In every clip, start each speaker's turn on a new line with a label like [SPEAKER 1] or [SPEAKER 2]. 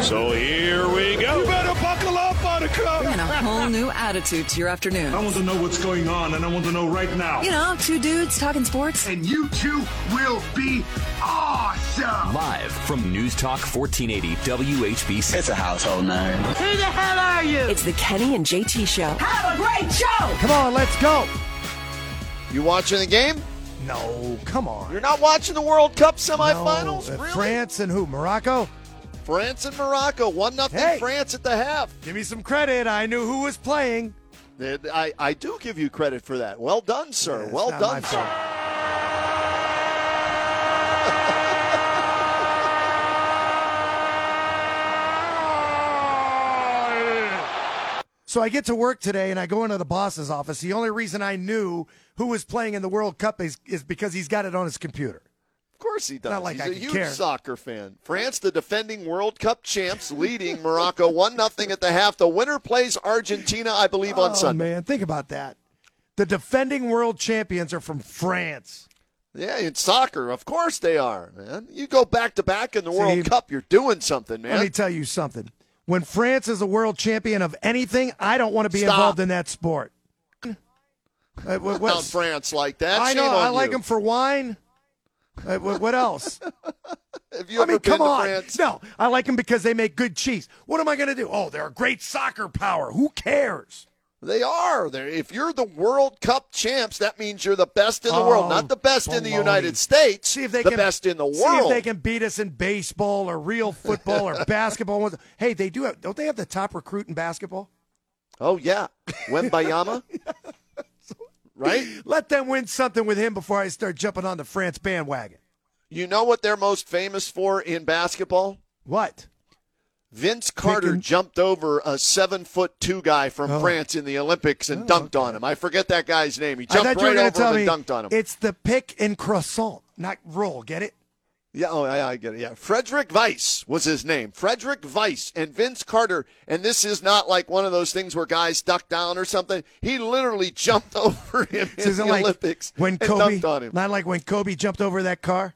[SPEAKER 1] So here we go.
[SPEAKER 2] You better buckle up, Buttercup.
[SPEAKER 3] Bringing a whole new attitude to your afternoon.
[SPEAKER 2] I want to know what's going on, and I want to know right now.
[SPEAKER 3] You know, two dudes talking sports.
[SPEAKER 4] And you two will be awesome.
[SPEAKER 5] Live from News Talk 1480 WHBC.
[SPEAKER 6] It's a household name.
[SPEAKER 7] Who the hell are you?
[SPEAKER 3] It's the Kenny and JT Show.
[SPEAKER 7] Have a great show.
[SPEAKER 8] Come on, let's go.
[SPEAKER 9] You watching the game?
[SPEAKER 8] No, come on.
[SPEAKER 9] You're not watching the World Cup semifinals?
[SPEAKER 8] No, uh,
[SPEAKER 9] really?
[SPEAKER 8] France and who? Morocco?
[SPEAKER 9] France and Morocco. 1 nothing
[SPEAKER 8] hey,
[SPEAKER 9] France at the half.
[SPEAKER 8] Give me some credit. I knew who was playing.
[SPEAKER 9] I, I do give you credit for that. Well done, sir.
[SPEAKER 8] Yeah,
[SPEAKER 9] well done, sir.
[SPEAKER 8] So I get to work today and I go into the boss's office. The only reason I knew who was playing in the World Cup is, is because he's got it on his computer.
[SPEAKER 9] Of course he does.
[SPEAKER 8] Not like
[SPEAKER 9] He's
[SPEAKER 8] I
[SPEAKER 9] a huge
[SPEAKER 8] care.
[SPEAKER 9] soccer fan. France, the defending World Cup champs, leading Morocco 1 0 at the half. The winner plays Argentina, I believe, on
[SPEAKER 8] oh,
[SPEAKER 9] Sunday.
[SPEAKER 8] man, think about that. The defending world champions are from France.
[SPEAKER 9] Yeah, in soccer, of course they are, man. You go back to back in the
[SPEAKER 8] See,
[SPEAKER 9] World Cup, you're doing something, man.
[SPEAKER 8] Let me tell you something. When France is a world champion of anything, I don't want to be
[SPEAKER 9] Stop.
[SPEAKER 8] involved in that sport.
[SPEAKER 9] Not France like that.
[SPEAKER 8] I know. I like
[SPEAKER 9] you.
[SPEAKER 8] them for wine. Uh, what, what else?
[SPEAKER 9] Have you
[SPEAKER 8] I
[SPEAKER 9] ever
[SPEAKER 8] mean, come on.
[SPEAKER 9] France?
[SPEAKER 8] No, I like them because they make good cheese. What am I going to do? Oh, they're a great soccer power. Who cares?
[SPEAKER 9] They are. They're, if you're the World Cup champs, that means you're the best in the
[SPEAKER 8] Oh,
[SPEAKER 9] world. Not the best in the. United States.
[SPEAKER 8] See if they
[SPEAKER 9] the
[SPEAKER 8] can
[SPEAKER 9] best in the world.
[SPEAKER 8] See if they can beat us in baseball or real football or basketball. Hey, they do have. Don't they have the top recruit in basketball?
[SPEAKER 9] Oh yeah, Wembanyama. right?
[SPEAKER 8] Let them win something with him before I start jumping on the France bandwagon.
[SPEAKER 9] You know what they're most famous for in basketball?
[SPEAKER 8] What?
[SPEAKER 9] Vince Carter jumped over a seven foot two guy from
[SPEAKER 8] Oh.
[SPEAKER 9] France in the Olympics and oh, dunked on him. I forget that guy's name. He jumped
[SPEAKER 8] thought you were
[SPEAKER 9] right over him and dunked on him.
[SPEAKER 8] it's the pick and croissant, not roll. Get it?
[SPEAKER 9] Yeah, oh, yeah, I get it. Yeah, Frédéric Weis was his name. Frédéric Weis and Vince Carter. And this is not like one of those things where guys duck down or something. He literally jumped over him in
[SPEAKER 8] is
[SPEAKER 9] the
[SPEAKER 8] like
[SPEAKER 9] Olympics
[SPEAKER 8] when Kobe?
[SPEAKER 9] dunked on him.
[SPEAKER 8] Not like when Kobe jumped over that car.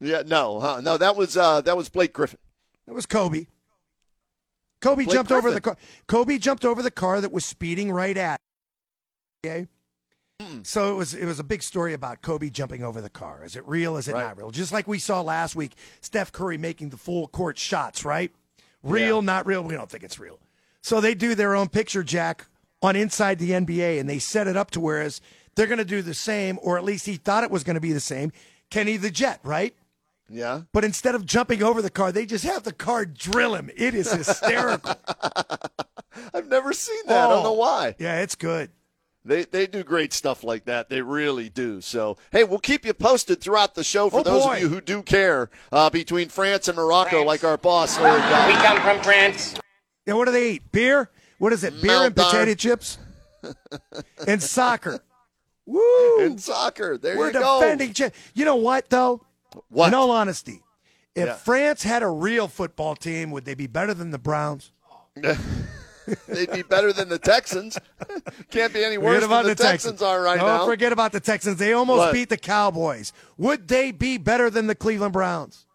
[SPEAKER 9] Yeah, no, huh? no, that was uh, that was Blake Griffin.
[SPEAKER 8] It was Kobe. Kobe
[SPEAKER 9] Blake
[SPEAKER 8] jumped over the car. Kobe jumped over the car that was speeding right at. Okay. So it was it was a big story about Kobe jumping over the car. Is it real? Is it
[SPEAKER 9] Right.
[SPEAKER 8] not real? Just like we saw last week, Steph Curry making the full court shots. Right? Real,
[SPEAKER 9] Yeah.
[SPEAKER 8] not real. We don't think it's real. So they do their own picture, Jack, on Inside the NBA, and they set it up to whereas they're going to do the same, or at least he thought it was going to be the same. Kenny the Jet, right?
[SPEAKER 9] Yeah.
[SPEAKER 8] But instead of jumping over the car, they just have the car drill him. It is hysterical.
[SPEAKER 9] I've never seen that. I don't know oh. why.
[SPEAKER 8] yeah, it's good.
[SPEAKER 9] They they do great stuff like that. They really do. So hey, we'll keep you posted throughout the show for
[SPEAKER 8] Oh,
[SPEAKER 9] those
[SPEAKER 8] boy.
[SPEAKER 9] of you who do care uh, between France and Morocco, like our boss. Larry Dodd.
[SPEAKER 7] We come from France.
[SPEAKER 8] Yeah, what do they eat? Beer? What is it? Beer and
[SPEAKER 9] Dar.
[SPEAKER 8] potato chips? and soccer. Woo!
[SPEAKER 9] in soccer. There
[SPEAKER 8] We're
[SPEAKER 9] you go.
[SPEAKER 8] We're defending. Cha- you know what, though?
[SPEAKER 9] What?
[SPEAKER 8] In all honesty, if
[SPEAKER 9] Yeah.
[SPEAKER 8] France had a real football team, would they be better than the Browns?
[SPEAKER 9] They'd be better than the Texans. Can't be any worse
[SPEAKER 8] Forget
[SPEAKER 9] than the,
[SPEAKER 8] the
[SPEAKER 9] Texans, are right
[SPEAKER 8] Don't
[SPEAKER 9] now.
[SPEAKER 8] forget about the Texans. They almost
[SPEAKER 9] What?
[SPEAKER 8] beat the Cowboys. Would they be better than the Cleveland Browns?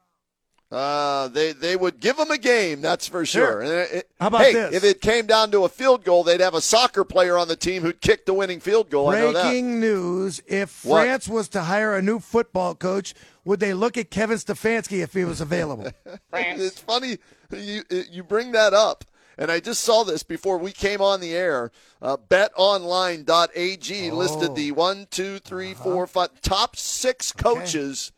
[SPEAKER 9] Uh, they they would give them a game, that's for sure.
[SPEAKER 8] Sure.
[SPEAKER 9] It- it-
[SPEAKER 8] How about
[SPEAKER 9] hey,
[SPEAKER 8] this?
[SPEAKER 9] if it came down to a field goal, they'd have a soccer player on the team who'd kick the winning field goal. I know that.
[SPEAKER 8] Breaking news: If
[SPEAKER 9] What?
[SPEAKER 8] France was to hire a new football coach, would they look at Kevin Stefanski if he was available?
[SPEAKER 9] It's funny you you bring that up, and I just saw this before we came on the air. Uh, BetOnline.ag listed the one, two, three, four, five top six coaches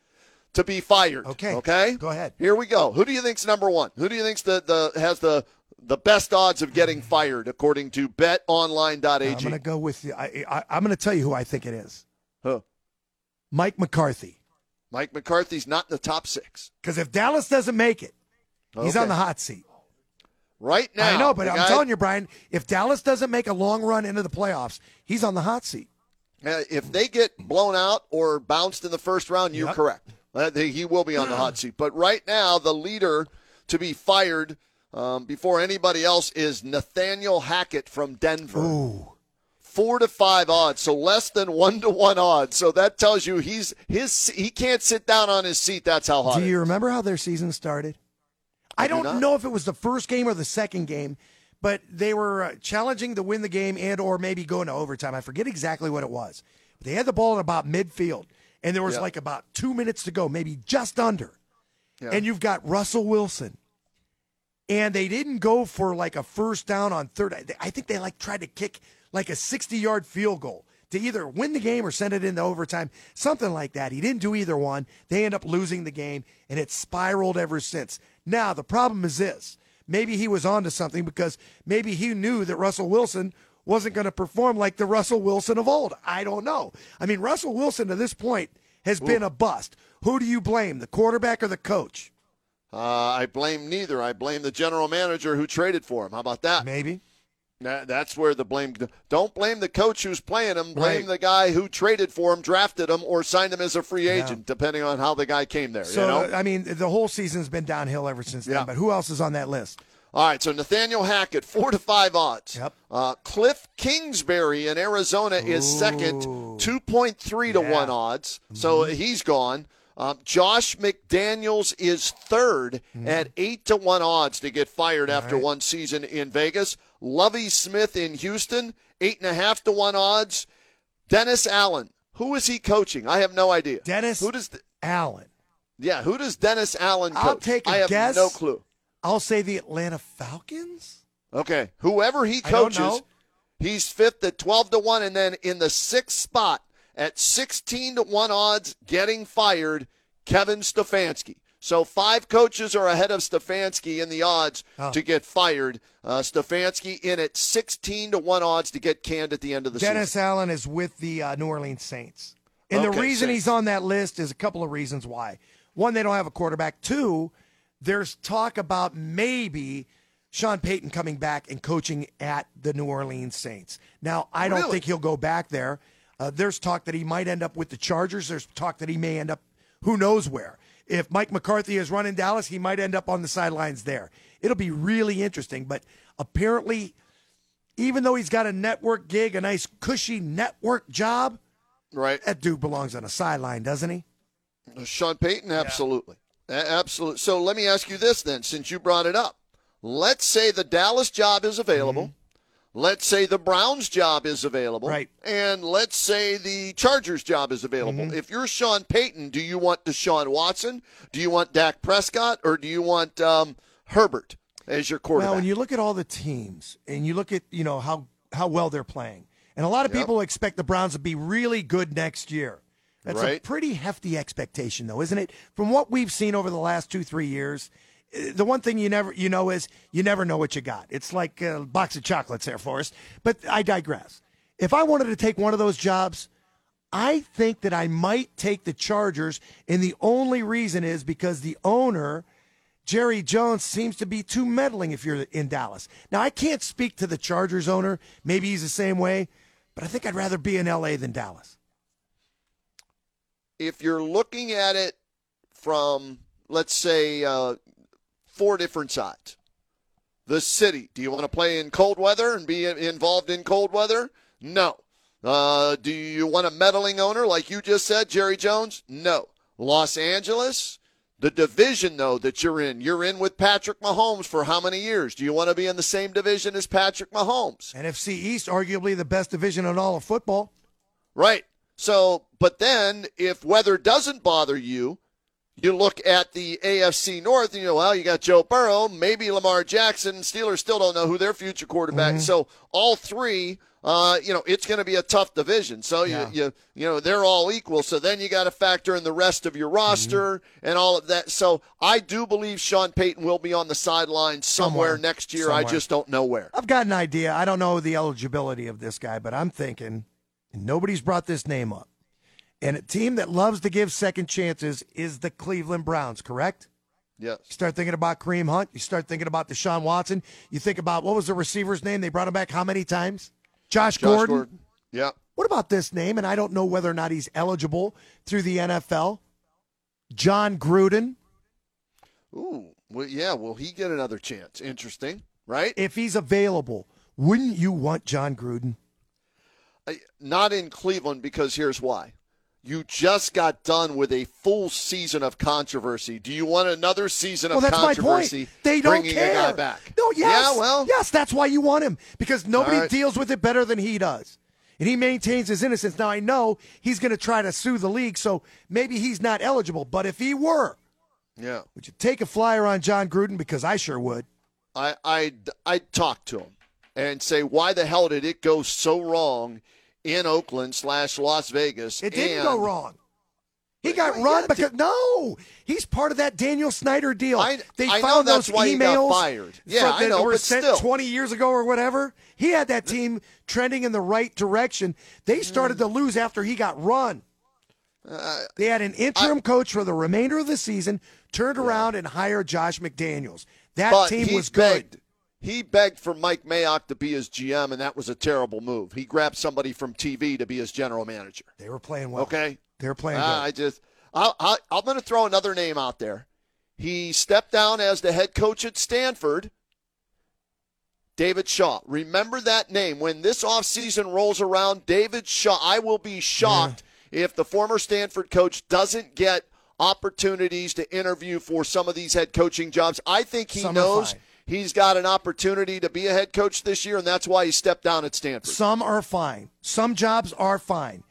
[SPEAKER 9] to be fired.
[SPEAKER 8] Okay.
[SPEAKER 9] Okay.
[SPEAKER 8] Go ahead.
[SPEAKER 9] Here we go. Who do you think's number one? Who do you think's the, the has the the best odds of getting fired according to BetOnline.ag?
[SPEAKER 8] I'm going to go with you. I, I, I'm going to tell you who I think it is.
[SPEAKER 9] Who?
[SPEAKER 8] Mike McCarthy.
[SPEAKER 9] Mike McCarthy's not in the top six.
[SPEAKER 8] Because if Dallas doesn't make it, he's
[SPEAKER 9] Okay.
[SPEAKER 8] on the hot seat.
[SPEAKER 9] Right now.
[SPEAKER 8] I know, but I'm
[SPEAKER 9] guy-
[SPEAKER 8] telling you, Brian, if Dallas doesn't make a long run into the playoffs, he's on the hot seat.
[SPEAKER 9] Uh, if they get blown out or bounced in the first round, you're
[SPEAKER 8] Yep.
[SPEAKER 9] correct. Uh, he will be on the hot seat. But right now, the leader to be fired um, before anybody else is Nathaniel Hackett from Denver.
[SPEAKER 8] Ooh.
[SPEAKER 9] Four to five odds, so less than one to one odds. So that tells you he's his he can't sit down on his seat. That's how hot.
[SPEAKER 8] Do you remember how their season started?
[SPEAKER 9] I
[SPEAKER 8] I,
[SPEAKER 9] do
[SPEAKER 8] don't
[SPEAKER 9] not.
[SPEAKER 8] know if it was the first game or the second game, but they were uh, challenging to win the game and or maybe going to overtime. I forget exactly what it was. But they had the ball at about midfield, and there was
[SPEAKER 9] Yeah.
[SPEAKER 8] like about two minutes to go, maybe just under.
[SPEAKER 9] Yeah.
[SPEAKER 8] And you've got Russell Wilson. And they didn't go for like a first down on third. I- I think they like tried to kick like a 60 yard field goal to either win the game or send it into overtime, something like that. He didn't do either one. They end up losing the game, and it spiraled ever since. Now, the problem is this maybe he was onto something because maybe he knew that Russell Wilson wasn't going to perform like the Russell Wilson of old. I don't know. I mean, Russell Wilson to this point has been a bust. Who do you blame, the quarterback or the coach?
[SPEAKER 9] Uh, I blame neither. I blame the general manager who traded for him. How about that?
[SPEAKER 8] Maybe.
[SPEAKER 9] That, that's where the blame. Don't blame the coach who's playing him. Blame
[SPEAKER 8] Right.
[SPEAKER 9] the guy who traded for him, drafted him, or signed him as a free agent, depending on how the guy came there.
[SPEAKER 8] So,
[SPEAKER 9] you know?
[SPEAKER 8] I mean, the whole season's been downhill ever since
[SPEAKER 9] Yeah.
[SPEAKER 8] then. But who else is on that list?
[SPEAKER 9] All right, so Nathaniel Hackett, four to five odds.
[SPEAKER 8] Yep.
[SPEAKER 9] Uh, Cliff Kingsbury in Arizona is second, two point three to
[SPEAKER 8] Yeah.
[SPEAKER 9] one odds. So
[SPEAKER 8] Mm-hmm.
[SPEAKER 9] he's gone. Um, Josh McDaniels is 3rd at eight to one odds to get fired after
[SPEAKER 8] Mm-hmm. right.
[SPEAKER 9] one season in Vegas. Lovie Smith in Houston, eight and a half to one odds. Dennis Allen, who is he coaching? I have no idea.
[SPEAKER 8] Dennis
[SPEAKER 9] who does?
[SPEAKER 8] Allen.
[SPEAKER 9] Yeah, who does Dennis Allen coach?
[SPEAKER 8] I'll take a
[SPEAKER 9] I have
[SPEAKER 8] guess.
[SPEAKER 9] no clue.
[SPEAKER 8] I'll say the Atlanta Falcons.
[SPEAKER 9] Okay, whoever he coaches, he's fifth at twelve to one, and then in the sixth spot at sixteen to one odds, getting fired, Kevin Stefanski. So five coaches are ahead of Stefanski in the odds
[SPEAKER 8] Oh.
[SPEAKER 9] to get fired. Uh, Stefanski in at sixteen to one odds to get canned at the end of the
[SPEAKER 8] Dennis
[SPEAKER 9] season.
[SPEAKER 8] Dennis Allen is with the uh, New Orleans Saints. And the reason
[SPEAKER 9] Saints.
[SPEAKER 8] he's on that list is a couple of reasons why. One, they don't have a quarterback. Two, there's talk about maybe Sean Payton coming back and coaching at the New Orleans Saints. Now, I don't
[SPEAKER 9] Really?
[SPEAKER 8] think he'll go back there. Uh, there's talk that he might end up with the Chargers. There's talk that he may end up who knows where. If Mike McCarthy is running Dallas, he might end up on the sidelines there. It'll be really interesting. But apparently, even though he's got a network gig, a nice cushy network job,
[SPEAKER 9] Right,
[SPEAKER 8] that dude belongs on a sideline, doesn't he?
[SPEAKER 9] Sean Payton, absolutely, A- absolutely. So let me ask you this then, since you brought it up. Let's say the Dallas job is available. Mm-hmm. Let's say the Browns job is available.
[SPEAKER 8] Right.
[SPEAKER 9] And let's say the Chargers job is available.
[SPEAKER 8] Mm-hmm.
[SPEAKER 9] If you're Sean Payton, do you want Deshaun Watson? Do you want Dak Prescott? Or do you want um, Herbert as your quarterback?
[SPEAKER 8] Well, when you look at all the teams and you look at you know how how well they're playing, and a lot of
[SPEAKER 9] Yep.
[SPEAKER 8] people expect the Browns to be really good next year. That's a pretty hefty expectation, though, isn't it? From what we've seen over the last two three years, the one thing you never you know is you never know what you got. It's like a box of chocolates there for us. But I digress. If I wanted to take one of those jobs, I think that I might take the Chargers, and the only reason is because the owner, Jerry Jones, seems to be too meddling if you're in Dallas. Now, I can't speak to the Chargers owner. Maybe he's the same way, but I think I'd rather be in LA than Dallas.
[SPEAKER 9] if you're looking at it from, let's say, uh, four different sides. The city. Do you want to play in cold weather and be involved in cold weather? No. Uh, do you want a meddling owner like you just said, Jerry Jones? No. Los Angeles. The division, though, that you're in, you're in with Patrick Mahomes for how many years? Do you want to be in the same division as Patrick Mahomes?
[SPEAKER 8] NFC East, arguably the best division in all of football.
[SPEAKER 9] Right. So, but then if weather doesn't bother you, you look at the AFC North and you know, well, you got Joe Burrow, maybe Lamar Jackson. Steelers still don't know who their future quarterback.
[SPEAKER 8] Mm-hmm.
[SPEAKER 9] So all three, uh, you know, it's going to be a tough division. So
[SPEAKER 8] Yeah.
[SPEAKER 9] you, you, you know, they're all equal. So then you got to factor in the rest of your roster
[SPEAKER 8] Mm-hmm.
[SPEAKER 9] and all of that. So I do believe Sean Payton will be on the sideline somewhere,
[SPEAKER 8] Somewhere.
[SPEAKER 9] next year.
[SPEAKER 8] Somewhere.
[SPEAKER 9] I just don't know where.
[SPEAKER 8] I've got an idea. I don't know the eligibility of this guy, but I'm thinking, and nobody's brought this name up. And a team that loves to give second chances is the Cleveland Browns, correct?
[SPEAKER 9] Yes.
[SPEAKER 8] You start thinking about Kareem Hunt. You start thinking about Deshaun Watson. You think about what was the receiver's name? They brought him back how many times? Josh,
[SPEAKER 9] Josh
[SPEAKER 8] Gordon.
[SPEAKER 9] Gordon. Yeah.
[SPEAKER 8] What about this name? And I don't know whether or not he's eligible through the NFL. Jon Gruden.
[SPEAKER 9] Ooh. Well, yeah. Will he get another chance? Interesting, right?
[SPEAKER 8] If he's available, wouldn't you want Jon Gruden?
[SPEAKER 9] I- Not in Cleveland because here's why. You just got done with a full season of controversy. Do you want another season
[SPEAKER 8] Well,
[SPEAKER 9] of
[SPEAKER 8] that's my
[SPEAKER 9] controversy?
[SPEAKER 8] point. They don't
[SPEAKER 9] bringing
[SPEAKER 8] care.
[SPEAKER 9] a guy back.
[SPEAKER 8] No, yes.
[SPEAKER 9] Yeah, well,
[SPEAKER 8] yes, that's why you want him because nobody
[SPEAKER 9] right.
[SPEAKER 8] deals with it better than he does. And he maintains his innocence. Now, I know he's going to try to sue the league, so maybe he's not eligible. But if he were,
[SPEAKER 9] yeah.
[SPEAKER 8] would you take a flyer on Jon Gruden? Because I sure would.
[SPEAKER 9] I I I'd talk to him and say, why the hell did it go so wrong in Oakland slash Las Vegas?
[SPEAKER 8] It didn't
[SPEAKER 9] And-
[SPEAKER 8] go wrong. He got
[SPEAKER 9] Yeah,
[SPEAKER 8] run because no, he's part of that Daniel Snyder deal.
[SPEAKER 9] I-
[SPEAKER 8] they
[SPEAKER 9] I know
[SPEAKER 8] found
[SPEAKER 9] that's
[SPEAKER 8] those
[SPEAKER 9] why he got
[SPEAKER 8] emails
[SPEAKER 9] fired. Yeah,
[SPEAKER 8] from-
[SPEAKER 9] I
[SPEAKER 8] that
[SPEAKER 9] know,
[SPEAKER 8] were sent
[SPEAKER 9] still.
[SPEAKER 8] twenty years ago or whatever. He had that team trending in the right direction. They started
[SPEAKER 9] Mm.
[SPEAKER 8] to lose after he got run.
[SPEAKER 9] Uh,
[SPEAKER 8] They had an interim coach for the remainder of the season, turned around and hired Josh McDaniels. That
[SPEAKER 9] but
[SPEAKER 8] team was good.
[SPEAKER 9] He begged for Mike Mayock to be his GM, and that was a terrible move. He grabbed somebody from TV to be his general manager.
[SPEAKER 8] They were playing well.
[SPEAKER 9] Okay,
[SPEAKER 8] They were playing
[SPEAKER 9] ah,
[SPEAKER 8] good.
[SPEAKER 9] I just, I, I, I'm going to throw another name out there. He stepped down as the head coach at Stanford. David Shaw. Remember that name. When this offseason rolls around, David Shaw, I will be shocked if the former Stanford coach doesn't get opportunities to interview for some of these head coaching jobs. I think he
[SPEAKER 8] Some
[SPEAKER 9] knows. He's got an opportunity to be a head coach this year, and that's why he stepped down at Stanford.
[SPEAKER 8] Some are fine. Some jobs are fine.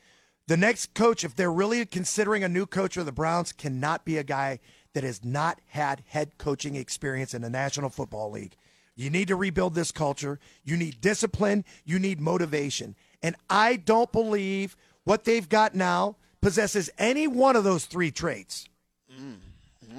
[SPEAKER 8] The next coach, if they're really considering a new coach for the Browns, cannot be a guy that has not had head coaching experience in the National Football League. You need to rebuild this culture. You need discipline. You need motivation. And I don't believe what they've got now possesses any one of those three traits. Mm.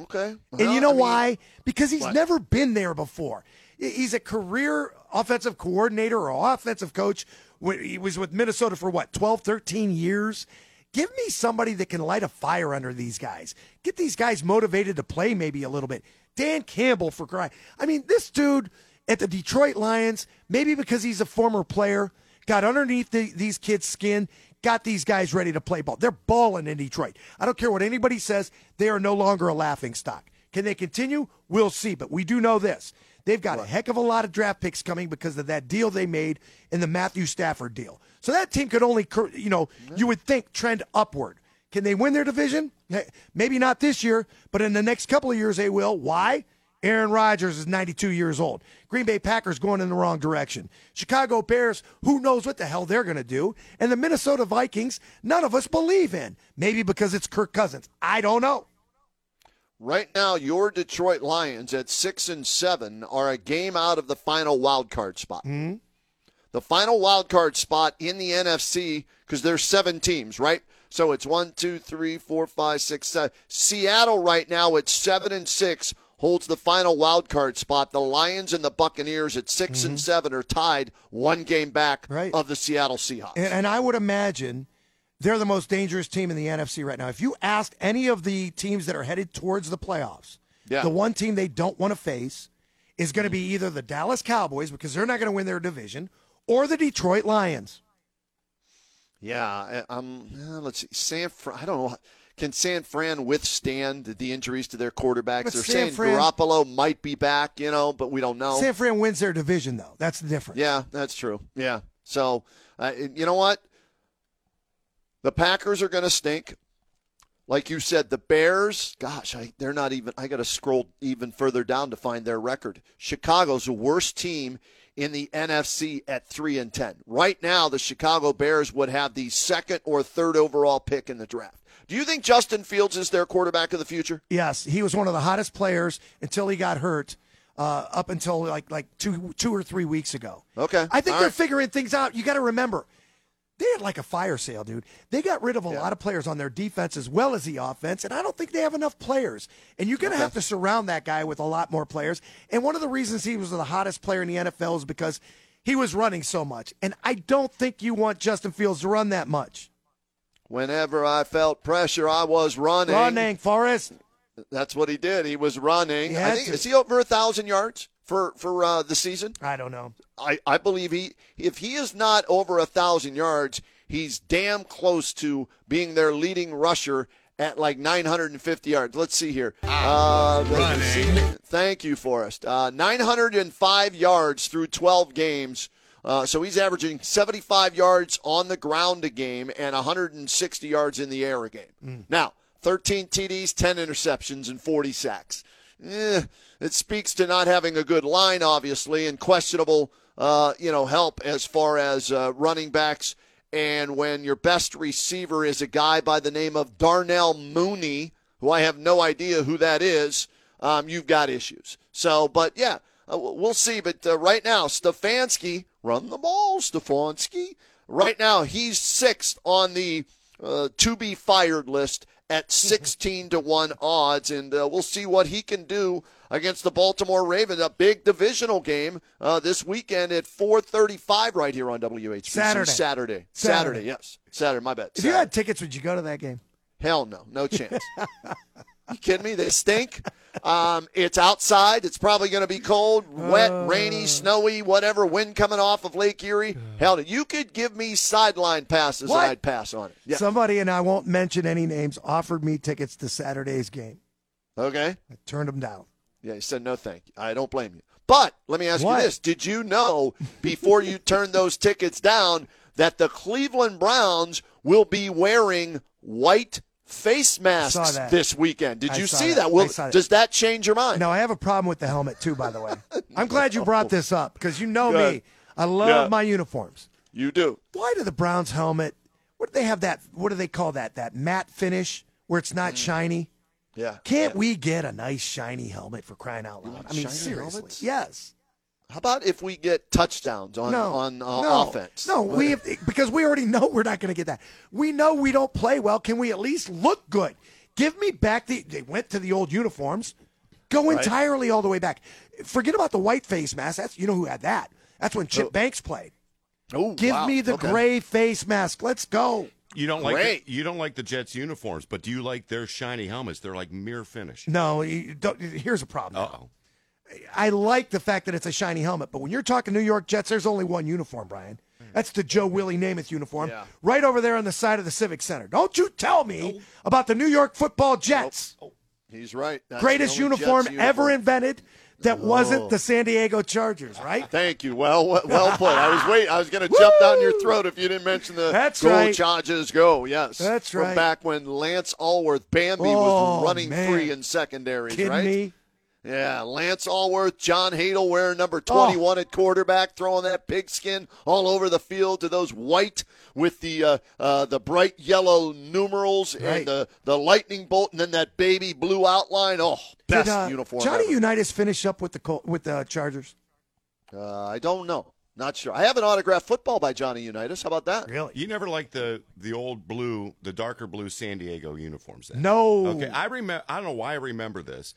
[SPEAKER 9] Okay.
[SPEAKER 8] And you know
[SPEAKER 9] I mean,
[SPEAKER 8] why? Because he's
[SPEAKER 9] What?
[SPEAKER 8] never been there before. He's a career offensive coordinator or offensive coach. When- He was with Minnesota for what, 12, 13 years? Give me somebody that can light a fire under these guys. Get these guys motivated to play maybe a little bit. Dan Campbell for crying. I mean, this dude at the Detroit Lions, maybe because he's a former player, got underneath the, these kids' skin, got these guys ready to play ball. They're balling in Detroit. I don't care what anybody says, they are no longer a laughing stock. Can they continue? We'll see. But we do know this. They've got a heck of a lot of draft picks coming because of that deal they made in the Matthew Stafford deal. So that team could only, you know, you would think trend upward. Can they win their division? Maybe not this year, but in the next couple of years they will. Why? Aaron Rodgers is 92 years old. Green Bay Packers going in the wrong direction. Chicago Bears, who knows what the hell they're going to do. And the Minnesota Vikings, none of us believe in. Maybe because it's Kirk Cousins. I don't know.
[SPEAKER 9] Right now, your Detroit Lions at six and seven are a game out of the final wild card spot.
[SPEAKER 8] Hmm?
[SPEAKER 9] The final wild card spot in the NFC because there's seven teams, right? So it's one, two, three, four, five, six, seven. Seattle right now at seven and six holds the final wild card spot. The Lions and the Buccaneers at 6 and seven are tied, one game back
[SPEAKER 8] Mm-hmm. Right.
[SPEAKER 9] of the Seattle Seahawks.
[SPEAKER 8] And, and I would imagine they're the most dangerous team in the NFC right now. If you asked any of the teams that are headed towards the playoffs,
[SPEAKER 9] Yeah.
[SPEAKER 8] the one team they don't want to face is going to be either the Dallas Cowboys because they're not going to win their division, or the Detroit Lions.
[SPEAKER 9] Yeah, um, let's see. San Fran, I don't know. Can San Fran withstand the injuries to their quarterbacks?
[SPEAKER 8] But
[SPEAKER 9] They're
[SPEAKER 8] San
[SPEAKER 9] saying
[SPEAKER 8] Fran-
[SPEAKER 9] Garoppolo might be back, you know, but we don't know.
[SPEAKER 8] San Fran wins their division, though. That's the difference.
[SPEAKER 9] yeah, that's true. Yeah. So, uh, you know what? The Packers are going to stink. Like you said, the Bears, gosh, I, they're not even, I got to scroll even further down to find their record. Chicago's the worst team in the NFC at 3 and 10. Right now, the Chicago Bears would have the second or third overall pick in the draft. Do you think Justin Fields is their quarterback of the future?
[SPEAKER 8] Yes, he was one of the hottest players until he got hurt. Uh, up until like like two two or three weeks ago.
[SPEAKER 9] Okay.
[SPEAKER 8] I think
[SPEAKER 9] All
[SPEAKER 8] they're
[SPEAKER 9] right.
[SPEAKER 8] figuring things out. You got to remember, they had like a fire sale, dude. They got rid of a lot of players on their defense as well as the offense, and I don't think they have enough players. And you're going to have to surround that guy with a lot more players. And one of the reasons he was the hottest player in the NFL is because he was running so much. And I don't think you want Justin Fields to run that much.
[SPEAKER 9] Whenever I felt pressure, I was running.
[SPEAKER 8] Running, Forrest.
[SPEAKER 9] That's what he did. He was running.
[SPEAKER 8] He
[SPEAKER 9] I think
[SPEAKER 8] to.
[SPEAKER 9] is he over a thousand yards for for uh, the season?
[SPEAKER 8] I don't know.
[SPEAKER 9] I, I believe he if he is not over a thousand yards, he's damn close to being their leading rusher at like 950 yards. Let's see here. Uh, the receiving- thank you, Forrest. Uh, 905 yards through 12 games. Uh, so he's averaging 75 yards on the ground a game and 160 yards in the air a game. Now, 13 TDs, 10 interceptions, and 40 sacks. Eh, it speaks to not having a good line, obviously, and questionable, uh, you know, help as far as uh, running backs. And when your best receiver is a guy by the name of Darnell Mooney, who I have no idea who that is, um, you've got issues. So, but yeah, uh, we'll see. But uh, right now, Stefanski, run the ball, Stefanski. Right now, he's sixth on the uh, to be fired list at 16 to 1 odds. And uh, we'll see what he can do against the Baltimore Ravens. A big divisional game uh, this weekend at 435 right here on WHBC.
[SPEAKER 8] Saturday.
[SPEAKER 9] Saturday. Saturday,
[SPEAKER 8] Saturday.
[SPEAKER 9] yes. Saturday, my bad.
[SPEAKER 8] If you had tickets, would you go to that game?
[SPEAKER 9] Hell no, no chance. you kidding me? They stink. Um, it's outside. It's probably going to be cold, wet, rainy, snowy, whatever. Wind coming off of Lake Erie. Hell, you could give me sideline passes
[SPEAKER 8] What?
[SPEAKER 9] and I'd pass on it. Yeah.
[SPEAKER 8] Somebody, and I won't mention any names, offered me tickets to Saturday's game.
[SPEAKER 9] okay.
[SPEAKER 8] I turned them down.
[SPEAKER 9] Yeah, he said no, thank you. I don't blame you. But let me ask
[SPEAKER 8] What?
[SPEAKER 9] you this: Did you know before you turned those tickets down that the Cleveland Browns will be wearing white face masks this weekend? Did
[SPEAKER 8] I
[SPEAKER 9] you see
[SPEAKER 8] that.
[SPEAKER 9] that? Will,
[SPEAKER 8] I saw that.
[SPEAKER 9] Does that change your mind?
[SPEAKER 8] No, I have a problem with the helmet too. By the way, I'm glad you brought this up because you know
[SPEAKER 9] Good.
[SPEAKER 8] me. I love
[SPEAKER 9] Yeah.
[SPEAKER 8] my uniforms.
[SPEAKER 9] You do.
[SPEAKER 8] Why do the Browns helmet? What do they have that? What do they call that? That matte finish where it's
[SPEAKER 9] Mm.
[SPEAKER 8] not shiny.
[SPEAKER 9] Yeah.
[SPEAKER 8] Can't we get a nice shiny helmet for crying out loud? I mean, seriously.
[SPEAKER 9] helmets?
[SPEAKER 8] Yes.
[SPEAKER 9] How about if we get touchdowns on
[SPEAKER 8] No.
[SPEAKER 9] on uh,
[SPEAKER 8] no.
[SPEAKER 9] offense?
[SPEAKER 8] No, we have, because we already know we're not going to get that. We know we don't play well. Can we at least look good? Give me back the. They went to the old uniforms. Go entirely all the way back. Forget about the white face mask. That's you know who had that. That's when Chip Banks played.
[SPEAKER 9] Oh,
[SPEAKER 8] Give
[SPEAKER 9] wow.
[SPEAKER 8] me the
[SPEAKER 9] Okay.
[SPEAKER 8] gray face mask. Let's go.
[SPEAKER 6] You don't like the, you don't like the Jets uniforms, but do you like their shiny helmets? They're like mirror finish.
[SPEAKER 8] No, you don't, here's a problem.
[SPEAKER 6] Uh oh.
[SPEAKER 8] I like the fact that it's a shiny helmet, but when you're talking New York Jets, there's only one uniform, Brian. That's the Joe Willie Namath uniform,
[SPEAKER 9] Yeah.
[SPEAKER 8] right over there on the side of the Civic Center. Don't you tell me about the New York Football Jets, oh,
[SPEAKER 9] He's right. That's
[SPEAKER 8] greatest
[SPEAKER 9] only
[SPEAKER 8] uniform, ever invented that wasn't oh. the San Diego Chargers, right?
[SPEAKER 9] Thank you. Well, well, well put. I was waiting. I was going to jump down your throat if you didn't mention the
[SPEAKER 8] That's
[SPEAKER 9] "Go
[SPEAKER 8] right.
[SPEAKER 9] Chargers, go!" Yes,
[SPEAKER 8] That's
[SPEAKER 9] From
[SPEAKER 8] right.
[SPEAKER 9] back when Lance Alworth, Bambi,
[SPEAKER 8] Oh,
[SPEAKER 9] was running
[SPEAKER 8] man.
[SPEAKER 9] free in secondaries,
[SPEAKER 8] Kidding
[SPEAKER 9] right?
[SPEAKER 8] me?
[SPEAKER 9] Yeah, Lance Alworth, John Hadl wearing
[SPEAKER 8] Oh.
[SPEAKER 9] number 21 at quarterback, throwing that pigskin all over the field to those white with the uh, uh, the bright yellow numerals
[SPEAKER 8] Right.
[SPEAKER 9] and the, the lightning bolt and then that baby blue outline. Oh, best
[SPEAKER 8] Did, uh,
[SPEAKER 9] uniform
[SPEAKER 8] Johnny
[SPEAKER 9] ever.
[SPEAKER 8] Unitas finish up with the Col- with the Chargers?
[SPEAKER 9] uh, I don't know. Not sure. I have an autographed football by Johnny Unitas. How about that?
[SPEAKER 8] Really?
[SPEAKER 6] You never liked the the old blue, the darker blue San Diego uniforms. Then.
[SPEAKER 8] No.
[SPEAKER 6] Okay, I remember. I don't know why I remember this.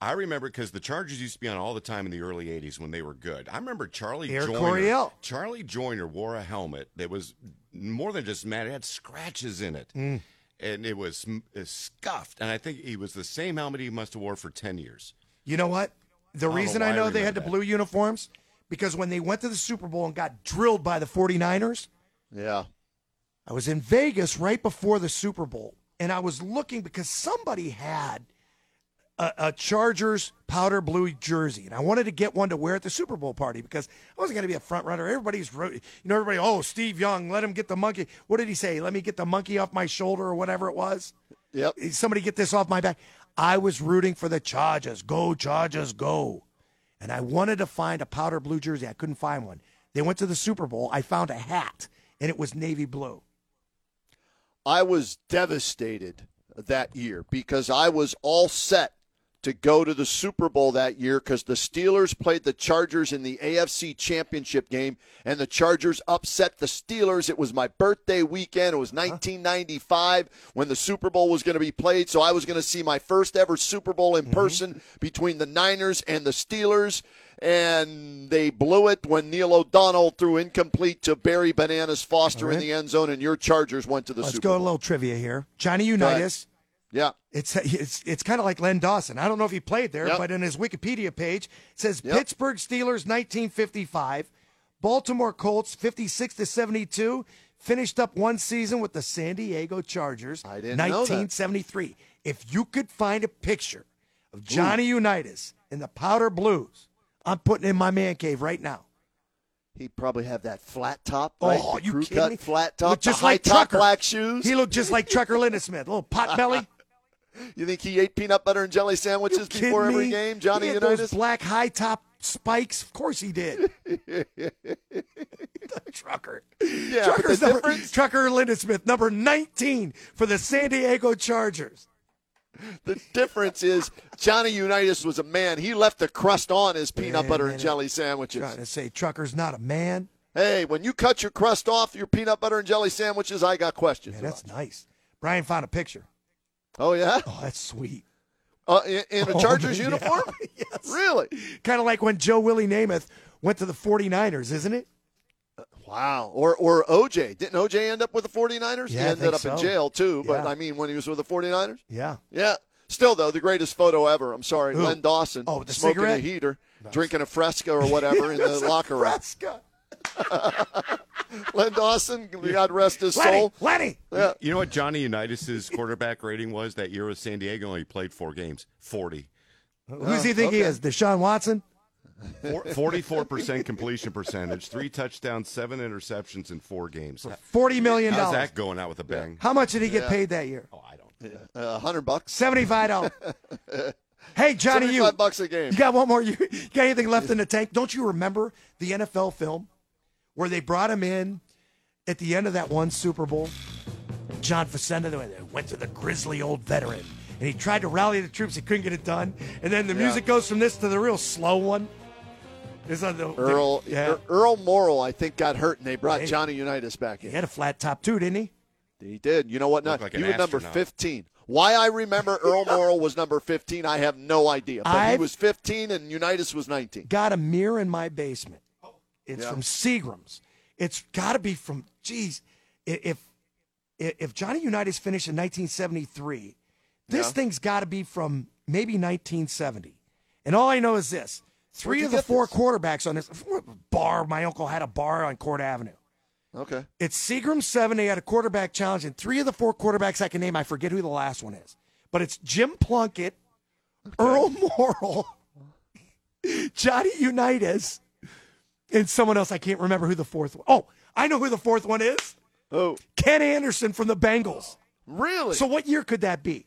[SPEAKER 6] I remember because the Chargers used to be on all the time in the early '80s when they were good. I remember Charlie
[SPEAKER 8] Eric
[SPEAKER 6] Joiner.
[SPEAKER 8] Coryell.
[SPEAKER 6] Charlie Joiner wore a helmet that was more than just matte; it had scratches in it,
[SPEAKER 8] Mm.
[SPEAKER 6] and it was uh, scuffed. And I think he was the same helmet he must have wore for ten years.
[SPEAKER 8] You know what? The
[SPEAKER 6] don't know
[SPEAKER 8] reason I
[SPEAKER 6] why I
[SPEAKER 8] know they had the
[SPEAKER 6] that.
[SPEAKER 8] blue uniforms because when they went to the Super Bowl and got drilled by the 49ers,
[SPEAKER 9] Yeah.
[SPEAKER 8] I was in Vegas right before the Super Bowl, and I was looking because somebody had a, a Chargers powder blue jersey, and I wanted to get one to wear at the Super Bowl party because I wasn't going to be a front runner. Everybody's, you know, everybody. Oh, Steve Young, let him get the monkey. What did he say? Let me get the monkey off my shoulder or whatever it was.
[SPEAKER 9] Yep.
[SPEAKER 8] Somebody get this off my back. I was rooting for the Chargers. Go Chargers, go! And I wanted to find a powder blue jersey. I couldn't find one. They went to the Super Bowl. I found a hat, and it was navy blue.
[SPEAKER 9] I was devastated that year because I was all set to go to the Super Bowl that year because the Steelers played the Chargers in the AFC Championship game, and the Chargers upset the Steelers. It was my birthday weekend. It was uh-huh. 1995 when the Super Bowl was going to be played, so I was going to see my first ever Super Bowl in mm-hmm. person between the Niners and the Steelers. And they blew it when Neil O'Donnell threw incomplete to Barry Bananas Foster
[SPEAKER 8] All
[SPEAKER 9] in the end zone, and your Chargers went to the
[SPEAKER 8] Let's
[SPEAKER 9] Super
[SPEAKER 8] go
[SPEAKER 9] Bowl.
[SPEAKER 8] a little trivia here. Johnny. Unitas
[SPEAKER 9] Yeah.
[SPEAKER 8] It's it's it's kind of like Len Dawson. I don't know if he played there,
[SPEAKER 9] Yep.
[SPEAKER 8] but in his Wikipedia page it says
[SPEAKER 9] Yep.
[SPEAKER 8] Pittsburgh Steelers 1955, Baltimore Colts 56 to 72, finished up one season with the San Diego Chargers
[SPEAKER 9] I didn't know that.
[SPEAKER 8] 1973. If you could find a picture of Johnny Unitas in the powder blues, I'm putting in my man cave right now.
[SPEAKER 9] He'd probably have that flat top, right?
[SPEAKER 8] Oh,
[SPEAKER 9] the
[SPEAKER 8] you kidding
[SPEAKER 9] cut
[SPEAKER 8] me?
[SPEAKER 9] flat top,
[SPEAKER 8] just like
[SPEAKER 9] top
[SPEAKER 8] Trucker.
[SPEAKER 9] black shoes.
[SPEAKER 8] He looked just like Trucker Lindesmith, little pot belly.
[SPEAKER 9] You think he ate peanut butter and jelly sandwiches before every game, Johnny
[SPEAKER 8] he had
[SPEAKER 9] Unitas?
[SPEAKER 8] those black high top spikes. Of course he did. Trucker.
[SPEAKER 9] Yeah,
[SPEAKER 8] Trucker's
[SPEAKER 9] the
[SPEAKER 8] number,
[SPEAKER 9] difference-
[SPEAKER 8] Trucker Lindesmith, number 19 for the San Diego Chargers.
[SPEAKER 9] The difference is Johnny Unitas was a man. He left the crust on his peanut butter and jelly sandwiches.
[SPEAKER 8] Trying to say Trucker's not a man.
[SPEAKER 9] Hey, when you cut your crust off your peanut butter and jelly sandwiches, I got questions.
[SPEAKER 8] Man, that's nice. Brian found a picture.
[SPEAKER 9] Oh yeah,
[SPEAKER 8] Oh, that's sweet.
[SPEAKER 9] uh, in, in a
[SPEAKER 8] Oh,
[SPEAKER 9] Chargers
[SPEAKER 8] yeah.
[SPEAKER 9] uniform.
[SPEAKER 8] yes.
[SPEAKER 9] Really?
[SPEAKER 8] Kind of like when Joe Willie Namath went to the 49ers, isn't it?
[SPEAKER 9] Wow. Or or OJ. Didn't OJ end up with the 49ers?
[SPEAKER 8] Yeah,
[SPEAKER 9] he ended up in jail too, but
[SPEAKER 8] Yeah.
[SPEAKER 9] I mean when he was with the 49ers?
[SPEAKER 8] Yeah.
[SPEAKER 9] Yeah. Still though, the greatest photo ever. I'm sorry,
[SPEAKER 8] Who?
[SPEAKER 9] Len Dawson
[SPEAKER 8] Oh, the
[SPEAKER 9] smoking
[SPEAKER 8] cigarette?
[SPEAKER 9] a heater, drinking a Fresca or whatever in the locker room.
[SPEAKER 8] Fresca.
[SPEAKER 9] Len Dawson, God rest his
[SPEAKER 8] Lenny,
[SPEAKER 9] soul.
[SPEAKER 8] Lenny.
[SPEAKER 9] Yeah.
[SPEAKER 6] You know what Johnny Unitas' quarterback rating was that year with San Diego? He played four games. 40.
[SPEAKER 8] Who does he think he
[SPEAKER 9] okay.
[SPEAKER 8] is? Deshaun Watson?
[SPEAKER 6] Forty-four percent completion percentage, three touchdowns, seven interceptions in four games.
[SPEAKER 8] $40 million.
[SPEAKER 6] How's that going out with a bang?
[SPEAKER 8] How much did he get
[SPEAKER 9] Yeah.
[SPEAKER 8] paid that year?
[SPEAKER 6] Oh, I don't.
[SPEAKER 9] A Uh, hundred bucks.
[SPEAKER 8] Seventy-five dollars. hey, Johnny, you,
[SPEAKER 9] 75 bucks a game.
[SPEAKER 8] you got one more? You, you got anything left in the tank? Don't you remember the NFL film where they brought him in at the end of that one Super Bowl? John Facenda went to the grizzly old veteran, and he tried to rally the troops. He couldn't get it done, and then the
[SPEAKER 9] Yeah.
[SPEAKER 8] music goes from this to the real slow one. It's on the,
[SPEAKER 9] Earl
[SPEAKER 8] yeah.
[SPEAKER 9] Er- Earl Morrall, I think, got hurt, and they brought
[SPEAKER 8] Hey.
[SPEAKER 9] Johnny Unitas back in.
[SPEAKER 8] He had a flat top too, didn't he?
[SPEAKER 9] He did. You know what?
[SPEAKER 6] Looked
[SPEAKER 9] Not,
[SPEAKER 6] like
[SPEAKER 9] he
[SPEAKER 6] an
[SPEAKER 9] was number 15. Why I remember Earl Morrall was number 15, I have no idea. But he
[SPEAKER 8] I've-
[SPEAKER 9] was 15 and Unitas was 19.
[SPEAKER 8] got a mirror in my basement. It's
[SPEAKER 9] Yeah.
[SPEAKER 8] from Seagram's. It's got to be from. Geez, if if Johnny Unitas finished in 1973, this
[SPEAKER 9] Yeah.
[SPEAKER 8] thing's got to be from maybe 1970. And all I know is this: three of the four
[SPEAKER 9] this?
[SPEAKER 8] quarterbacks on this bar. My uncle had a bar on Court Avenue.
[SPEAKER 9] Okay.
[SPEAKER 8] It's Seagram's seven. They had a quarterback challenge, and three of the four quarterbacks I can name, I forget who the last one is, but it's Jim Plunkett, Earl Morrall, Johnny Unitas, and someone else I can't remember who the fourth one. Oh, I know who the fourth one is.
[SPEAKER 9] Oh,
[SPEAKER 8] Ken Anderson from the Bengals.
[SPEAKER 9] really?
[SPEAKER 8] So what year could that be?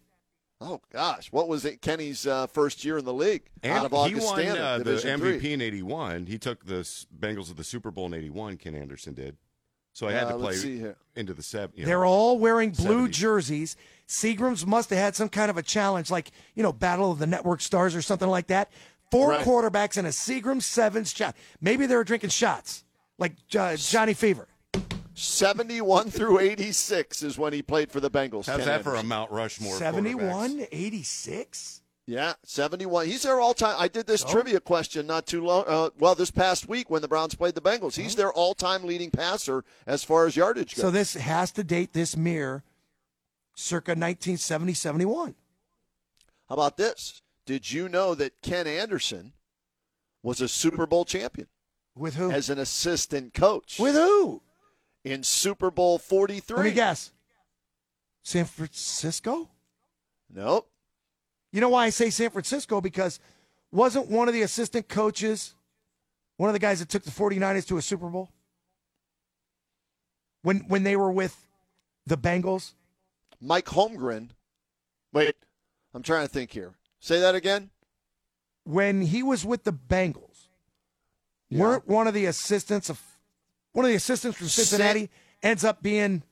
[SPEAKER 9] oh, gosh. What was it? Kenny's uh, first year in the league out of
[SPEAKER 6] he won uh, the MVP
[SPEAKER 9] three.
[SPEAKER 6] in '81. He took the Bengals to the Super Bowl in '81. Ken Anderson did. So I had
[SPEAKER 9] Uh,
[SPEAKER 6] to play
[SPEAKER 9] let's see here.
[SPEAKER 6] into the seven. You know.
[SPEAKER 8] They're all wearing blue
[SPEAKER 6] 70s.
[SPEAKER 8] jerseys. Seagram's must have had some kind of a challenge, like you know, Battle of the Network Stars or something like that. Four
[SPEAKER 9] Right.
[SPEAKER 8] quarterbacks in a Seagram Sevens shot. Maybe they were drinking shots, like uh, Johnny Fever.
[SPEAKER 9] 71 through 86 is when he played for the Bengals.
[SPEAKER 6] How's
[SPEAKER 9] Ken
[SPEAKER 6] that for a Mount Rushmore? quarterbacks?
[SPEAKER 8] 71, 86?
[SPEAKER 9] Yeah, 71. He's their all-time. I did this
[SPEAKER 8] Oh.
[SPEAKER 9] trivia question not too long. Uh, well, this past week when the Browns played the Bengals, he's their all-time leading passer as far as yardage goes.
[SPEAKER 8] So this has to date this mirror circa 1970, 71.
[SPEAKER 9] How about this? Did you know that Ken Anderson was a Super Bowl champion
[SPEAKER 8] With who?
[SPEAKER 9] as an assistant coach
[SPEAKER 8] With who?
[SPEAKER 9] in Super Bowl 43?
[SPEAKER 8] Let me guess. San Francisco?
[SPEAKER 9] Nope.
[SPEAKER 8] You know why I say San Francisco? Because wasn't one of the assistant coaches one of the guys that took the 49ers to a Super Bowl? When when they were with the Bengals?
[SPEAKER 9] Mike Holmgren. Wait, I'm trying to think here. Say that again.
[SPEAKER 8] When he was with the Bengals,
[SPEAKER 9] Yeah.
[SPEAKER 8] weren't one of the assistants of one of the assistants from Cincinnati ends up being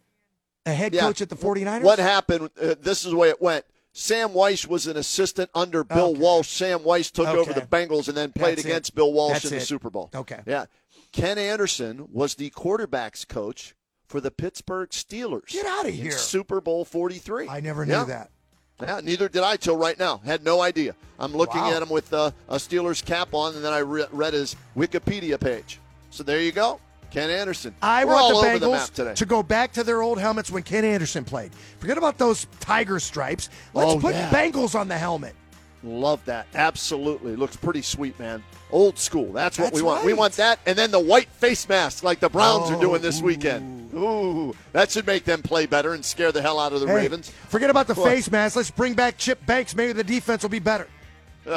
[SPEAKER 8] a head
[SPEAKER 9] Yeah.
[SPEAKER 8] coach at the 49ers?
[SPEAKER 9] What happened? Uh, this is the way it went. Sam Wyche was an assistant under Bill
[SPEAKER 8] Okay.
[SPEAKER 9] Walsh. Sam Wyche took over the Bengals and then played
[SPEAKER 8] That's it.
[SPEAKER 9] against Bill Walsh
[SPEAKER 8] That's
[SPEAKER 9] in the
[SPEAKER 8] it.
[SPEAKER 9] Super Bowl.
[SPEAKER 8] Okay.
[SPEAKER 9] Yeah. Ken Anderson was the quarterbacks coach for the Pittsburgh Steelers.
[SPEAKER 8] Get out
[SPEAKER 9] of
[SPEAKER 8] here.
[SPEAKER 9] Super Bowl 43.
[SPEAKER 8] I never knew
[SPEAKER 9] Yeah.
[SPEAKER 8] that.
[SPEAKER 9] Yeah, neither did I till right now. Had no idea. I'm looking
[SPEAKER 8] Wow.
[SPEAKER 9] at him with uh, a Steelers cap on, and then I re- read his Wikipedia page. So there you go. Ken Anderson.
[SPEAKER 8] I
[SPEAKER 9] We're
[SPEAKER 8] want the
[SPEAKER 9] the
[SPEAKER 8] Bengals
[SPEAKER 9] map today.
[SPEAKER 8] to go back to their old helmets when Ken Anderson played. Forget about those tiger stripes. Let's
[SPEAKER 9] Oh,
[SPEAKER 8] put
[SPEAKER 9] yeah.
[SPEAKER 8] Bengals on the helmet.
[SPEAKER 9] Love that. Absolutely. Looks pretty sweet, man. Old school. That's what
[SPEAKER 8] That's
[SPEAKER 9] we want. We want that and then the white face mask like the Browns are
[SPEAKER 8] Oh,
[SPEAKER 9] doing this oh, weekend. Ooh. That should make them play better and scare the hell out of the
[SPEAKER 8] Hey,
[SPEAKER 9] Ravens.
[SPEAKER 8] Forget about the
[SPEAKER 9] What?
[SPEAKER 8] face mask. Let's bring back Chip Banks. Maybe the defense will be better.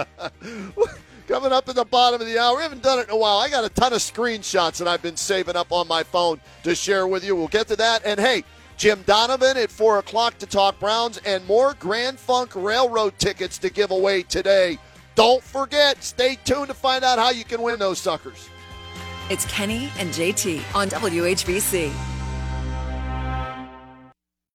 [SPEAKER 9] Coming up at the bottom of the hour. We haven't done it in a while. I got a ton of screenshots that I've been saving up on my phone to share with you. We'll get to that. And hey, Jim Donovan at 4 o'clock to talk Browns and more Grand Funk Railroad tickets to give away today. Don't forget, stay tuned to find out how you can win those suckers.
[SPEAKER 3] It's Kenny and JT on WHBC.